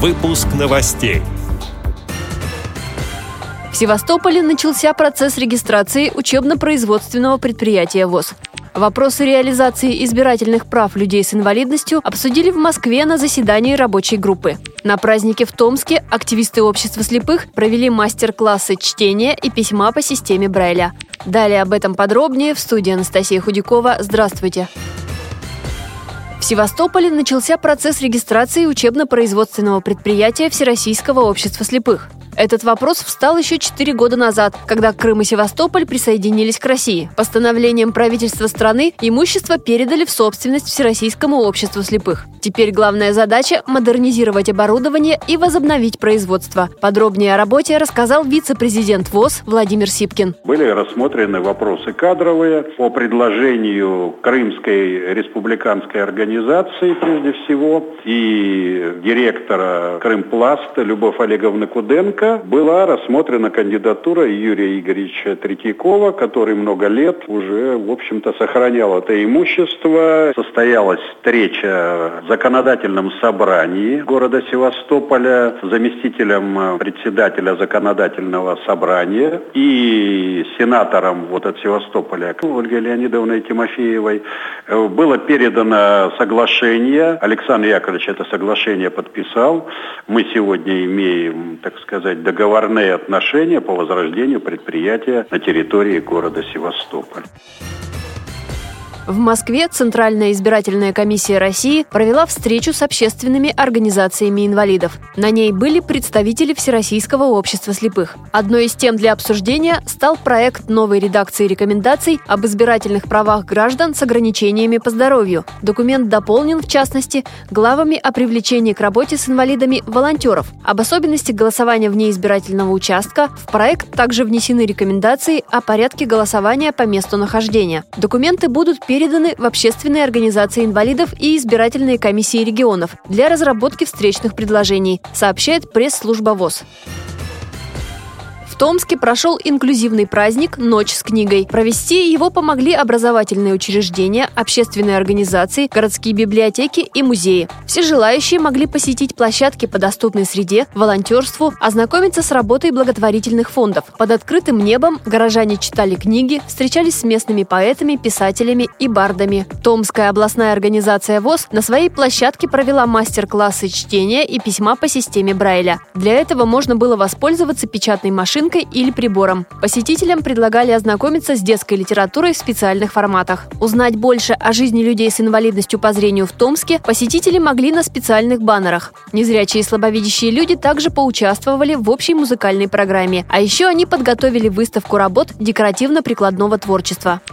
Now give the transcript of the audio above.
Выпуск новостей. В Севастополе начался процесс регистрации учебно-производственного предприятия ВОЗ. Вопросы реализации избирательных прав людей с инвалидностью обсудили в Москве на заседании рабочей группы. На празднике в Томске активисты общества слепых провели мастер-классы чтения и письма по системе Брайля. Далее об этом подробнее в студии Анастасия Худякова. Здравствуйте! В Севастополе начался процесс регистрации учебно-производственного предприятия Всероссийского общества слепых. Этот вопрос встал еще 4 года назад, когда Крым и Севастополь присоединились к России. Постановлением правительства страны имущество передали в собственность Всероссийскому обществу слепых. Теперь главная задача – модернизировать оборудование и возобновить производство. Подробнее о работе рассказал вице-президент ВОЗ Владимир Сипкин. Были рассмотрены вопросы кадровые по предложению Крымской республиканской организации прежде всего и директора Крымпласта Любовь Олеговны Куденко была рассмотрена кандидатура Юрия Игоревича Третьякова, который много лет уже, в общем-то, сохранял это имущество. Состоялась встреча в законодательном собрании города Севастополя заместителем председателя законодательного собрания и сенатором вот от Севастополя Ольгой Леонидовной Тимофеевой. Было передано соглашение. Александр Яковлевич это соглашение подписал. Мы сегодня имеем, так сказать, сказать, договорные отношения по возрождению предприятия на территории города Севастополь. В Москве Центральная избирательная комиссия России провела встречу с общественными организациями инвалидов. На ней были представители Всероссийского общества слепых. Одной из тем для обсуждения стал проект новой редакции рекомендаций об избирательных правах граждан с ограничениями по здоровью. Документ дополнен, в частности, главами о привлечении к работе с инвалидами волонтеров. Об особенности голосования вне избирательного участка в проект также внесены рекомендации о порядке голосования по месту нахождения. Документы будут переданы переданы в общественные организации инвалидов и избирательные комиссии регионов для разработки встречных предложений, сообщает пресс-служба ВОЗ. Томске прошел инклюзивный праздник «Ночь с книгой». Провести его помогли образовательные учреждения, общественные организации, городские библиотеки и музеи. Все желающие могли посетить площадки по доступной среде, волонтерству, ознакомиться с работой благотворительных фондов. Под открытым небом горожане читали книги, встречались с местными поэтами, писателями и бардами. Томская областная организация ВОЗ на своей площадке провела мастер-классы чтения и письма по системе Брайля. Для этого можно было воспользоваться печатной машинкой машинкой или прибором. Посетителям предлагали ознакомиться с детской литературой в специальных форматах. Узнать больше о жизни людей с инвалидностью по зрению в Томске посетители могли на специальных баннерах. Незрячие и слабовидящие люди также поучаствовали в общей музыкальной программе. А еще они подготовили выставку работ декоративно-прикладного творчества.